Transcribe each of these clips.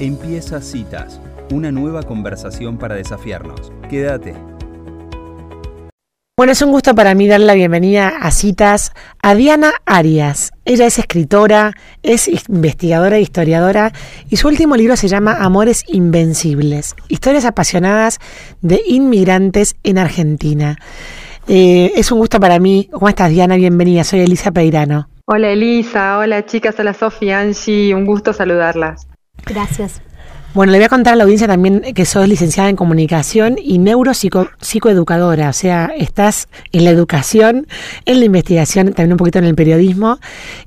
Empieza Citas, una nueva conversación para desafiarnos. Quédate. Bueno, es un gusto para mí darle la bienvenida a Citas a Diana Arias. Ella es escritora, es investigadora e historiadora y su último libro se llama Amores Invencibles, historias apasionadas de inmigrantes en Argentina. Eh, es un gusto para mí. ¿Cómo estás, Diana? Bienvenida. Soy Elisa Peirano. Hola, Elisa. Hola, chicas. Hola, Sofía, Angie. Un gusto saludarlas. Gracias. Bueno, le voy a contar a la audiencia también que sos licenciada en comunicación y neuropsicoeducadora, o sea, estás en la educación, en la investigación, también un poquito en el periodismo.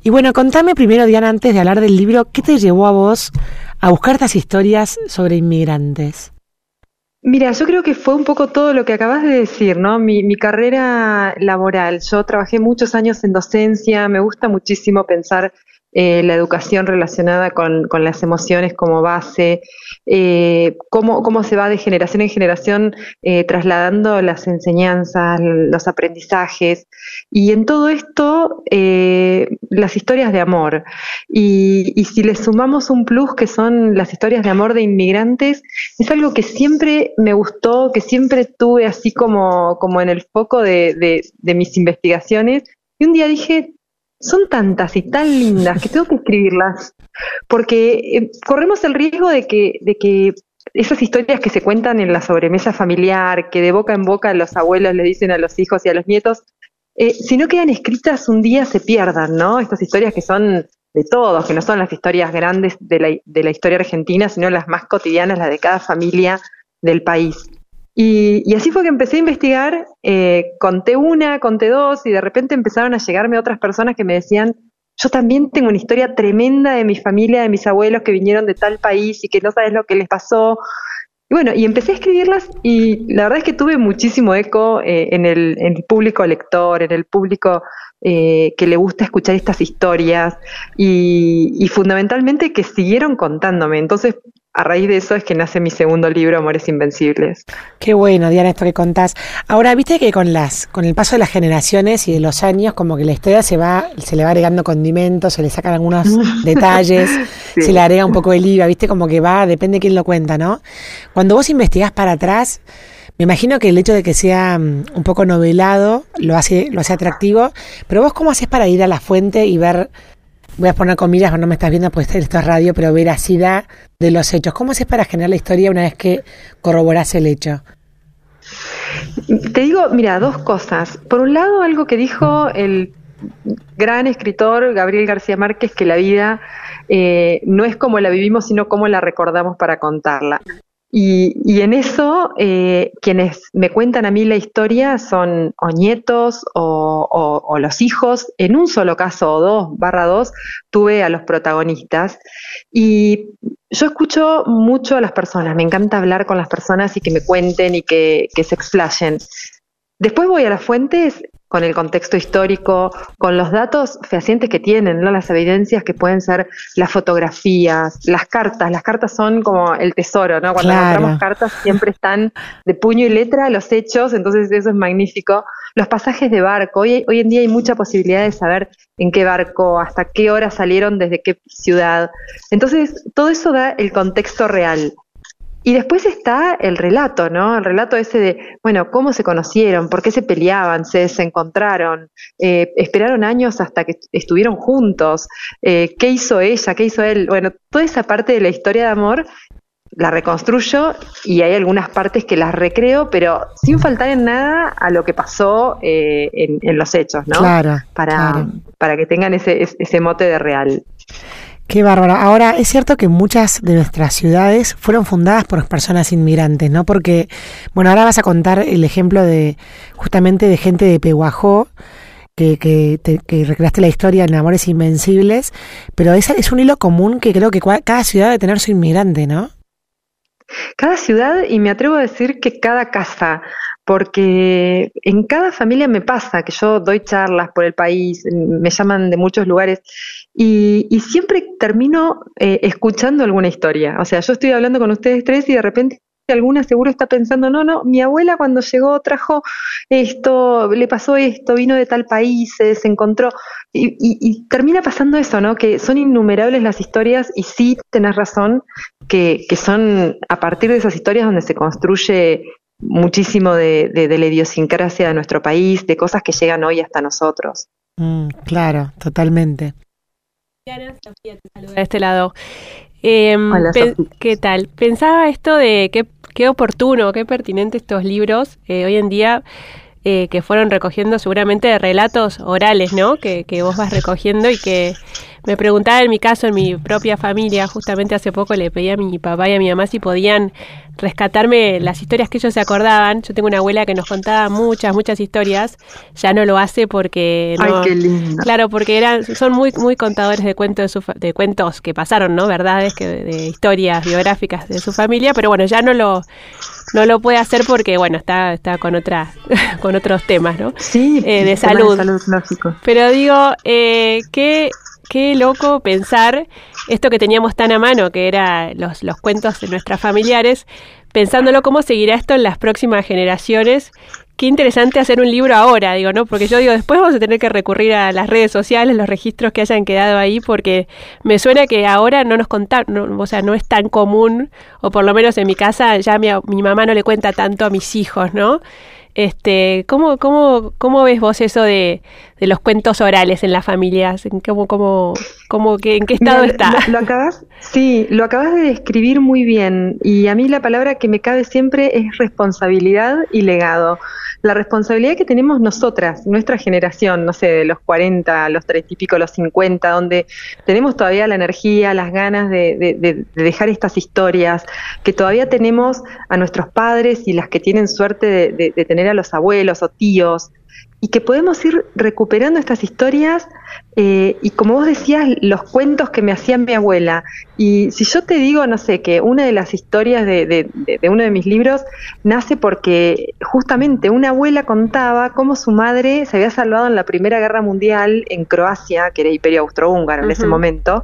Y bueno, contame primero, Diana, antes de hablar del libro, ¿qué te llevó a vos a buscar estas historias sobre inmigrantes? Mira, yo creo que fue un poco todo lo que acabas de decir, ¿no? Mi, mi, carrera laboral. Yo trabajé muchos años en docencia, me gusta muchísimo pensar eh, la educación relacionada con, las emociones como base, eh, cómo, cómo, se va de generación en generación eh, trasladando las enseñanzas, los aprendizajes, y en todo esto las historias de amor. Y, y, si le sumamos un plus que son las historias de amor de inmigrantes, es algo que siempre me gustó, que siempre tuve así como, como en el foco de, de, de mis investigaciones. Y un día dije, son tantas y tan lindas que tengo que escribirlas, porque eh, corremos el riesgo de que, de que esas historias que se cuentan en la sobremesa familiar, que de boca en boca los abuelos le dicen a los hijos y a los nietos, eh, si no quedan escritas un día se pierdan, ¿no? Estas historias que son de todos, que no son las historias grandes de la, de la historia argentina, sino las más cotidianas, las de cada familia del país. Y, así fue que empecé a investigar, eh, conté una, conté dos y de repente empezaron a llegarme otras personas que me decían, yo también tengo una historia tremenda de mi familia, de mis abuelos que vinieron de tal país y que no sabes lo que les pasó. Y bueno, y empecé a escribirlas y la verdad es que tuve muchísimo eco eh, en, el, público lector, en el público eh, que le gusta escuchar estas historias y, y fundamentalmente que siguieron contándome. Entonces a raíz de eso es que nace mi segundo libro, Amores Invencibles. Qué bueno, Diana, esto que contás. Ahora, viste que con las, con el paso de las generaciones y de los años, como que la historia se va, se le va agregando condimentos, se le sacan algunos detalles, se le agrega un poco el IVA, viste, como que va, depende de quién lo cuenta, ¿no? Cuando vos investigás para atrás, me imagino que el hecho de que sea mm, un poco novelado lo hace, lo hace atractivo, pero vos cómo haces para ir a la fuente y ver voy a poner comillas, no me estás viendo, pues esto es radio, pero veracidad de los hechos. ¿Cómo haces para generar la historia una vez que corroboras el hecho? Te digo, mira, dos cosas. Por un lado, algo que dijo el gran escritor Gabriel García Márquez, que la vida eh, no es como la vivimos, sino como la recordamos para contarla. Y, en eso, eh, quienes me cuentan a mí la historia son o nietos o, los hijos. En un solo caso, o dos, barra dos, tuve a los protagonistas. Y yo escucho mucho a las personas, me encanta hablar con las personas y que me cuenten y que, que se explayen. Después voy a las fuentes con el contexto histórico, con los datos fehacientes que tienen, ¿no? las evidencias que pueden ser las fotografías, las cartas. Las cartas son como el tesoro, ¿no? Cuando encontramos cartas siempre están de puño y letra los hechos, entonces eso es magnífico. Los pasajes de barco, hoy, hoy en día hay mucha posibilidad de saber en qué barco, hasta qué hora salieron, desde qué ciudad. Entonces, todo eso da el contexto real. Y después está el relato, ¿no? El relato ese de, bueno, cómo se conocieron, por qué se peleaban, se desencontraron, eh, esperaron años hasta que estuvieron juntos, eh, qué hizo ella, qué hizo él. Bueno, toda esa parte de la historia de amor la reconstruyo y hay algunas partes que las recreo, pero sin faltar en nada a lo que pasó eh, en, los hechos, ¿no? Claro. Para, para que tengan ese, ese mote de real. Qué bárbaro. Ahora, es cierto que muchas de nuestras ciudades fueron fundadas por personas inmigrantes, ¿no? Porque, bueno, ahora vas a contar el ejemplo de justamente de gente de Pehuajó, que, que, que recreaste la historia en Amores Invencibles, pero esa es un hilo común que creo que cada ciudad debe tener su inmigrante, ¿no? Cada ciudad, y me atrevo a decir que cada casa, porque en cada familia me pasa que yo doy charlas por el país, me llaman de muchos lugares y, siempre termino eh, escuchando alguna historia. O sea, yo estoy hablando con ustedes tres y de repente alguna seguro está pensando, no, no, mi abuela cuando llegó trajo esto, le pasó esto, vino de tal país, se encontró, y, termina pasando eso, ¿no? Que son innumerables las historias y sí tenés razón, que, que son a partir de esas historias donde se construye muchísimo de, de, la idiosincrasia de nuestro país, de cosas que llegan hoy hasta nosotros. Mm, claro, totalmente. De este lado. Em, ¿Qué tal? Pensaba esto de qué, qué oportuno, qué pertinente estos libros eh, hoy en día eh, que fueron recogiendo seguramente relatos orales, ¿no? Que, que vos vas recogiendo y que me preguntaba en mi caso, en mi propia familia, justamente hace poco le pedí a mi papá y a mi mamá si podían rescatarme las historias que ellos se acordaban. Yo tengo una abuela que nos contaba muchas, muchas historias. Ya no lo hace porque no, Ay, qué lindo. Claro, porque eran, son muy, muy contadores de cuentos de, de cuentos que pasaron, ¿no? Verdades que de, historias biográficas de su familia, pero bueno, ya no lo no lo puede hacer porque bueno está está con otra con otros temas no sí eh, de salud, salud lógico. pero digo eh, que qué loco pensar esto que teníamos tan a mano, que era los, los cuentos de nuestras familiares, pensándolo cómo seguirá esto en las próximas generaciones. Qué interesante hacer un libro ahora, digo, ¿no? Porque yo digo, después vamos a tener que recurrir a las redes sociales, los registros que hayan quedado ahí, porque me suena que ahora no nos contaron, o sea, no es tan común, o por lo menos en mi casa ya mi, mi mamá no le cuenta tanto a mis hijos, ¿no? Este, ¿cómo, cómo, cómo ves vos eso de, de los cuentos orales en las familias? ¿Cómo, cómo, cómo, que, ¿En qué estado está? Lo, acabas, sí, lo acabas de describir muy bien. Y a mí la palabra que me cabe siempre es responsabilidad y legado. La responsabilidad que tenemos nosotras, nuestra generación, no sé, de los 40, los 30 y pico, los 50, donde tenemos todavía la energía, las ganas de, de dejar estas historias, que todavía tenemos a nuestros padres y las que tienen suerte de tener a los abuelos o tíos, y que podemos ir recuperando estas historias eh, y como vos decías, los cuentos que me hacía mi abuela. Y si yo te digo, no sé, que una de las historias de, de, uno de mis libros nace porque justamente una abuela contaba cómo su madre se había salvado en la Primera Guerra Mundial en Croacia, que era Imperio Austrohúngaro en ese momento,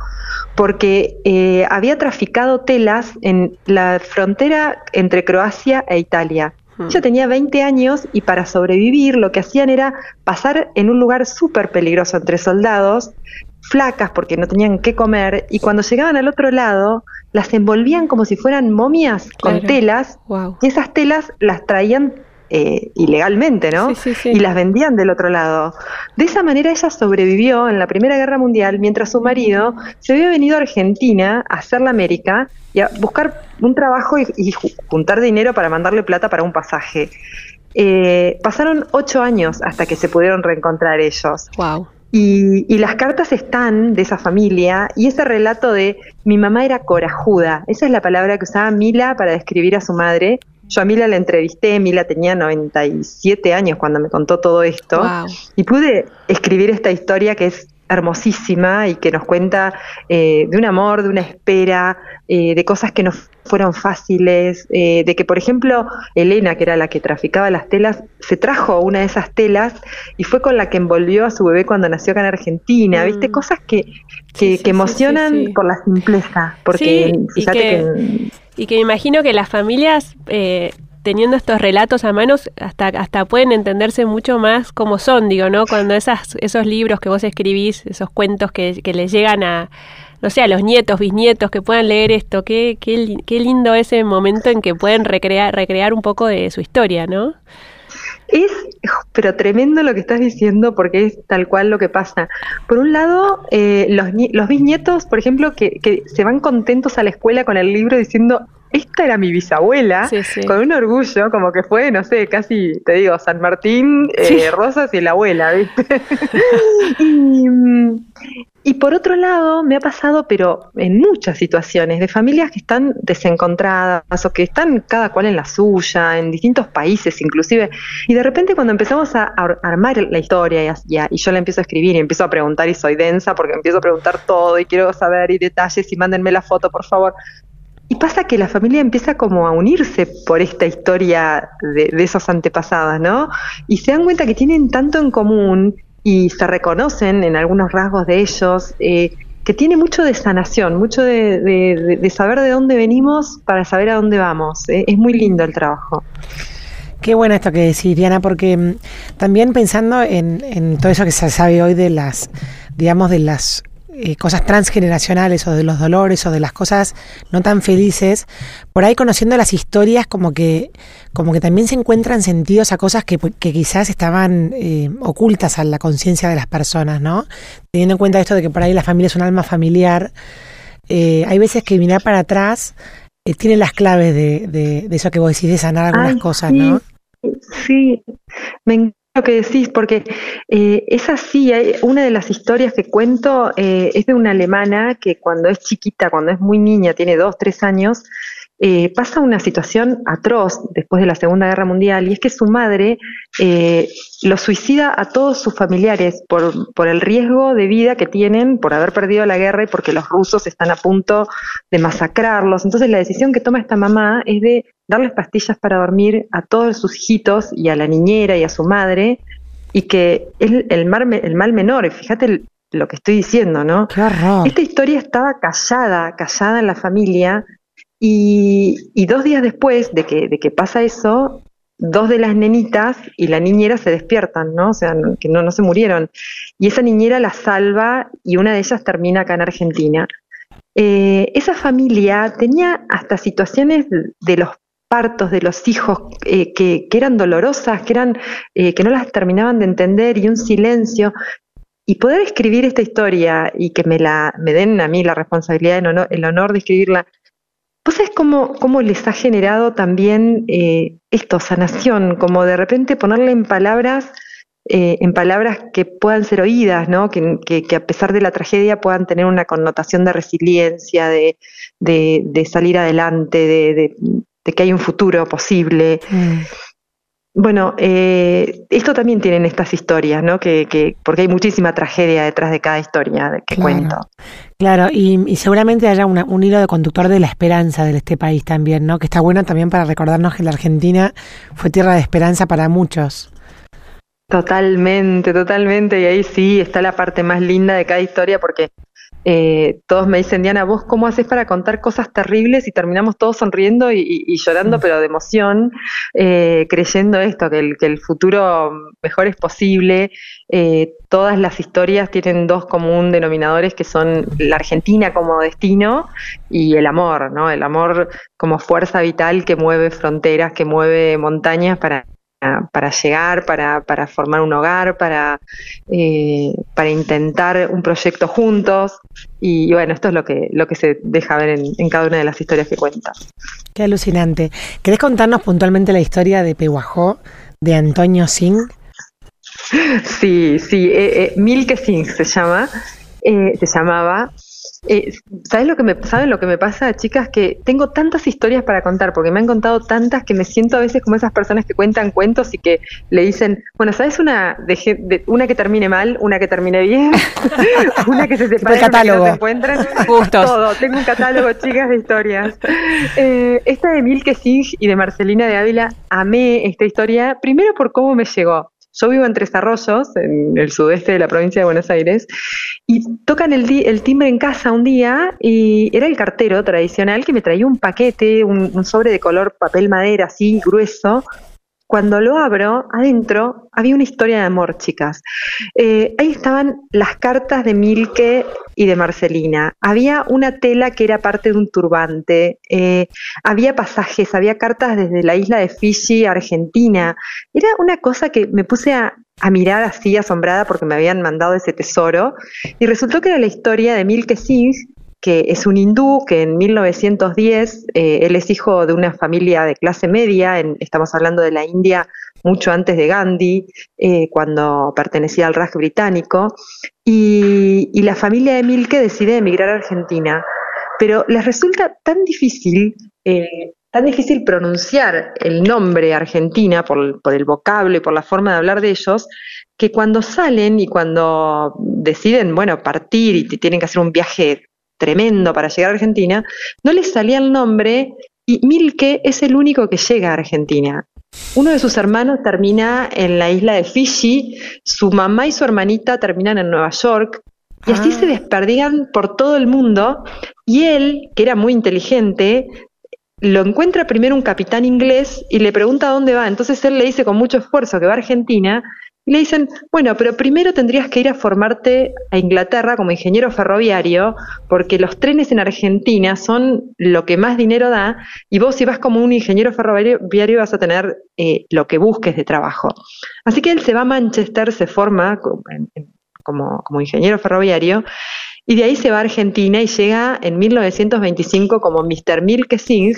porque eh, había traficado telas en la frontera entre Croacia e Italia. Ella tenía 20 años y para sobrevivir lo que hacían era pasar en un lugar súper peligroso entre soldados, flacas porque no tenían qué comer, y cuando llegaban al otro lado las envolvían como si fueran momias con telas, y esas telas las traían eh, ilegalmente, ¿no? Y las vendían del otro lado. De esa manera ella sobrevivió en la Primera Guerra Mundial mientras su marido se había venido a Argentina a hacer la América y a buscar un trabajo y, juntar dinero para mandarle plata para un pasaje. Eh, pasaron ocho años hasta que se pudieron reencontrar ellos. Wow. Y, y, las cartas están de esa familia y ese relato de mi mamá era corajuda, esa es la palabra que usaba Mila para describir a su madre, yo a Mila la entrevisté, Mila tenía 97 años cuando me contó todo esto y pude escribir esta historia que es hermosísima y que nos cuenta eh, de un amor, de una espera, eh, de cosas que no fueron fáciles, eh, de que, por ejemplo, Elena, que era la que traficaba las telas, se trajo una de esas telas y fue con la que envolvió a su bebé cuando nació acá en Argentina, ¿viste? Mm. Cosas que, que, emocionan por la simpleza, porque fíjate que y que me imagino que las familias, eh, teniendo estos relatos a manos, hasta, hasta pueden entenderse mucho más como son, digo, ¿no? Cuando esas, esos libros que vos escribís, esos cuentos que, que les llegan a, no sé, a los nietos, bisnietos, que puedan leer esto, qué, qué, qué lindo ese momento en que pueden recrear, recrear un poco de su historia, ¿no? Es, pero tremendo lo que estás diciendo porque es tal cual lo que pasa. Por un lado, eh, los, los bisnietos, por ejemplo, que, que se van contentos a la escuela con el libro diciendo, esta era mi bisabuela, con un orgullo, como que fue, no sé, casi, te digo, San Martín, eh, Rosas y la abuela, ¿viste? y, y por otro lado, me ha pasado, pero en muchas situaciones, de familias que están desencontradas o que están cada cual en la suya, en distintos países inclusive, y de repente cuando empezamos a armar la historia y, y, yo la empiezo a escribir y empiezo a preguntar y soy densa porque empiezo a preguntar todo y quiero saber y detalles y mándenme la foto, por favor. Y pasa que la familia empieza como a unirse por esta historia de, de esos antepasados, ¿no? Y se dan cuenta que tienen tanto en común y se reconocen en algunos rasgos de ellos. Eh, que tiene mucho de sanación, mucho de, saber de dónde venimos para saber a dónde vamos. Eh, es muy lindo el trabajo. Qué bueno esto que decís, Diana, porque mm, también pensando en, en todo eso que se sabe hoy de las, digamos, de las eh, cosas transgeneracionales o de los dolores o de las cosas no tan felices, por ahí conociendo las historias como que, como que también se encuentran sentidos a cosas que, quizás estaban eh, ocultas a la conciencia de las personas, ¿no? Teniendo en cuenta esto de que por ahí la familia es un alma familiar, eh, hay veces que mirar para atrás tiene las claves de, de, eso que vos decís de sanar algunas cosas, ¿no? Sí, me encanta lo que decís, porque eh, es así, una de las historias que cuento eh, es de una alemana que cuando es chiquita, cuando es muy niña, tiene dos, tres años, eh, pasa una situación atroz después de la Segunda Guerra Mundial y es que su madre eh, lo suicida a todos sus familiares por, por, el riesgo de vida que tienen por haber perdido la guerra y porque los rusos están a punto de masacrarlos. Entonces la decisión que toma esta mamá es de darles pastillas para dormir a todos sus hijitos y a la niñera y a su madre y que es el mal, el mal menor. Fíjate lo que estoy diciendo, ¿no? Esta historia estaba callada, callada en la familia y, dos días después de que, de que pasa eso, dos de las nenitas y la niñera se despiertan, ¿no? O sea, que no, no se murieron. Y esa niñera la salva y una de ellas termina acá en Argentina. Eh, esa familia tenía hasta situaciones de los partos de los hijos eh, que, eran dolorosas, que, eran, eh, que no las terminaban de entender y un silencio. Y poder escribir esta historia y que me, la, me den a mí la responsabilidad, el honor, de escribirla ¿Vos sabés cómo, cómo les ha generado también eh, esto, sanación? Como de repente ponerle en palabras, eh, en palabras que puedan ser oídas, ¿no? Que, que, a pesar de la tragedia puedan tener una connotación de resiliencia, de, de, salir adelante, de, de, que hay un futuro posible. Mm. Bueno, eh, esto también tienen estas historias, ¿no? Que, que, porque hay muchísima tragedia detrás de cada historia que cuento. Claro, y, seguramente haya un hilo de conductor de la esperanza de este país también, ¿no? Que está bueno también para recordarnos que la Argentina fue tierra de esperanza para muchos. Totalmente, totalmente. Y ahí sí está la parte más linda de cada historia porque eh, todos me dicen, Diana, ¿vos cómo haces para contar cosas terribles y terminamos todos sonriendo y, llorando, pero de emoción, eh, creyendo esto, que el, que el, futuro mejor es posible? Eh, todas las historias tienen dos común denominadores que son la Argentina como destino y el amor, ¿no? El amor como fuerza vital que mueve fronteras, que mueve montañas para para llegar, para, para, formar un hogar, para, eh, para intentar un proyecto juntos. Y bueno, esto es lo que, lo que se deja ver en, cada una de las historias que cuenta. Qué alucinante. ¿Querés contarnos puntualmente la historia de Pehuajó, de Antonio Singh? Sí, sí, eh, eh, Milke Singh se llama, eh, se llamaba, eh, ¿Sabes lo que me saben lo que me pasa, chicas? Que tengo tantas historias para contar, porque me han contado tantas que me siento a veces como esas personas que cuentan cuentos y que le dicen, bueno, ¿sabes una de, una que termine mal, una que termine bien, una que se separe, catálogo. que encuentren? Todo, tengo un catálogo, chicas, de historias. Eh, esta de Milke Singh y de Marcelina de Ávila, amé esta historia, primero por cómo me llegó. Yo vivo en Tres Arroyos, en el sudeste de la provincia de Buenos Aires, y tocan el, el timbre en casa un día y era el cartero tradicional que me traía un paquete, un sobre de color papel madera así grueso, cuando lo abro, adentro había una historia de amor, chicas. Eh, ahí estaban las cartas de Milke y de Marcelina. Había una tela que era parte de un turbante. Eh, había pasajes, había cartas desde la isla de Fiji, Argentina. Era una cosa que me puse a, mirar así asombrada porque me habían mandado ese tesoro. Y resultó que era la historia de Milke Singh, que es un hindú que en 1910, eh, él es hijo de una familia de clase media, estamos hablando de la India mucho antes de Gandhi, eh, cuando pertenecía al Raj británico, y, la familia de Milke decide emigrar a Argentina, pero les resulta tan difícil, eh, tan difícil pronunciar el nombre Argentina por, por el vocablo y por la forma de hablar de ellos, que cuando salen y cuando deciden, bueno, partir y tienen que hacer un viaje tremendo para llegar a Argentina, no les salía el nombre y Milke es el único que llega a Argentina. Uno de sus hermanos termina en la isla de Fiji, su mamá y su hermanita terminan en Nueva York, Y así se ah. desperdigan por todo el mundo. Y él, que era muy inteligente, lo encuentra primero un capitán inglés y le pregunta dónde va. Entonces él le dice con mucho esfuerzo que va a Argentina y le dicen, bueno, pero primero tendrías que ir a formarte a Inglaterra como ingeniero ferroviario, porque los trenes en Argentina son lo que más dinero da, y vos si vas como un ingeniero ferroviario vas a tener eh, lo que busques de trabajo. Así que él se va a Manchester, se forma como, como ingeniero ferroviario, y de ahí se va a Argentina y llega en 1925 como Mr. Milke Singh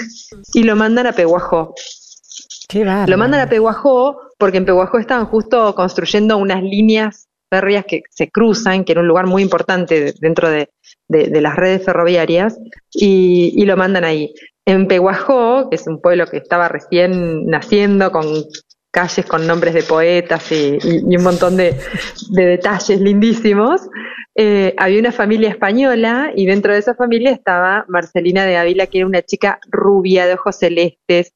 y lo mandan a Peguajó. Lo mandan a Peguajó porque en Peguajó estaban justo construyendo unas líneas férreas que se cruzan, que era un lugar muy importante dentro de, las redes ferroviarias, y, lo mandan ahí. En Peguajó, que es un pueblo que estaba recién naciendo, con calles con nombres de poetas y, un montón de, detalles lindísimos, eh, había una familia española y dentro de esa familia estaba Marcelina de Ávila, que era una chica rubia de ojos celestes,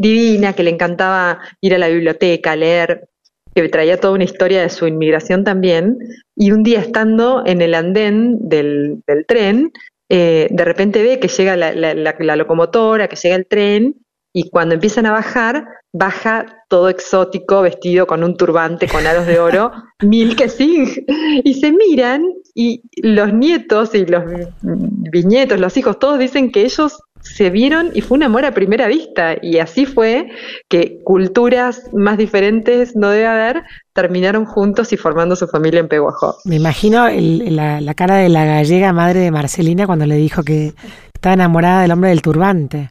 divina, que le encantaba ir a la biblioteca, leer, que traía toda una historia de su inmigración también. Y un día estando en el andén del, tren, eh, de repente ve que llega la, locomotora, que llega el tren, y cuando empiezan a bajar, baja todo exótico, vestido con un turbante con aros de oro, Milke Singh. Y se miran y los nietos y los bisnietos, los hijos, todos dicen que ellos se vieron y fue un amor a primera vista. Y así fue que culturas más diferentes no debe haber, terminaron juntos y formando su familia en Peguajó. Me imagino la, cara de la gallega madre de Marcelina cuando le dijo que estaba enamorada del hombre del turbante.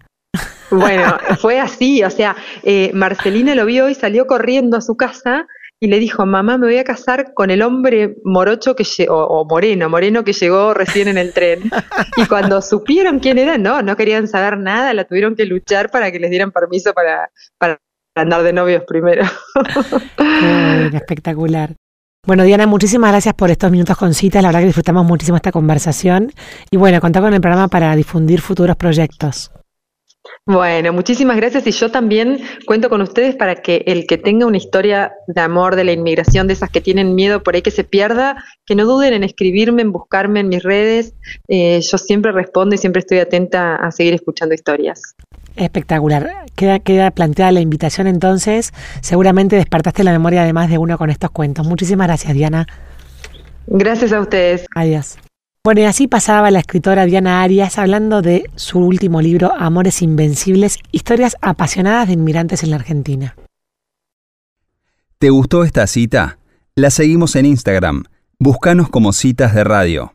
Bueno, fue así, o sea, eh, Marcelina lo vio y salió corriendo a su casa y le dijo, mamá, me voy a casar con el hombre morocho que o, o, moreno, moreno que llegó recién en el tren. Y cuando supieron quién era, no, no querían saber nada, la tuvieron que luchar para que les dieran permiso para, para andar de novios primero. espectacular. Bueno, Diana, muchísimas gracias por estos minutos con citas. La verdad que disfrutamos muchísimo esta conversación. Y bueno, contá con el programa para difundir futuros proyectos. Bueno, muchísimas gracias y yo también cuento con ustedes para que el que tenga una historia de amor de la inmigración, de esas que tienen miedo por ahí que se pierda, que no duden en escribirme, en buscarme en mis redes. Eh, yo siempre respondo y siempre estoy atenta a seguir escuchando historias. Espectacular. Queda, queda planteada la invitación entonces. Seguramente despertaste la memoria de más de uno con estos cuentos. Muchísimas gracias, Diana. Gracias a ustedes. Adiós. Bueno, y así pasaba la escritora Diana Arias hablando de su último libro, Amores Invencibles, historias apasionadas de inmigrantes en la Argentina. ¿Te gustó esta cita? La seguimos en Instagram. Búscanos como citas de radio.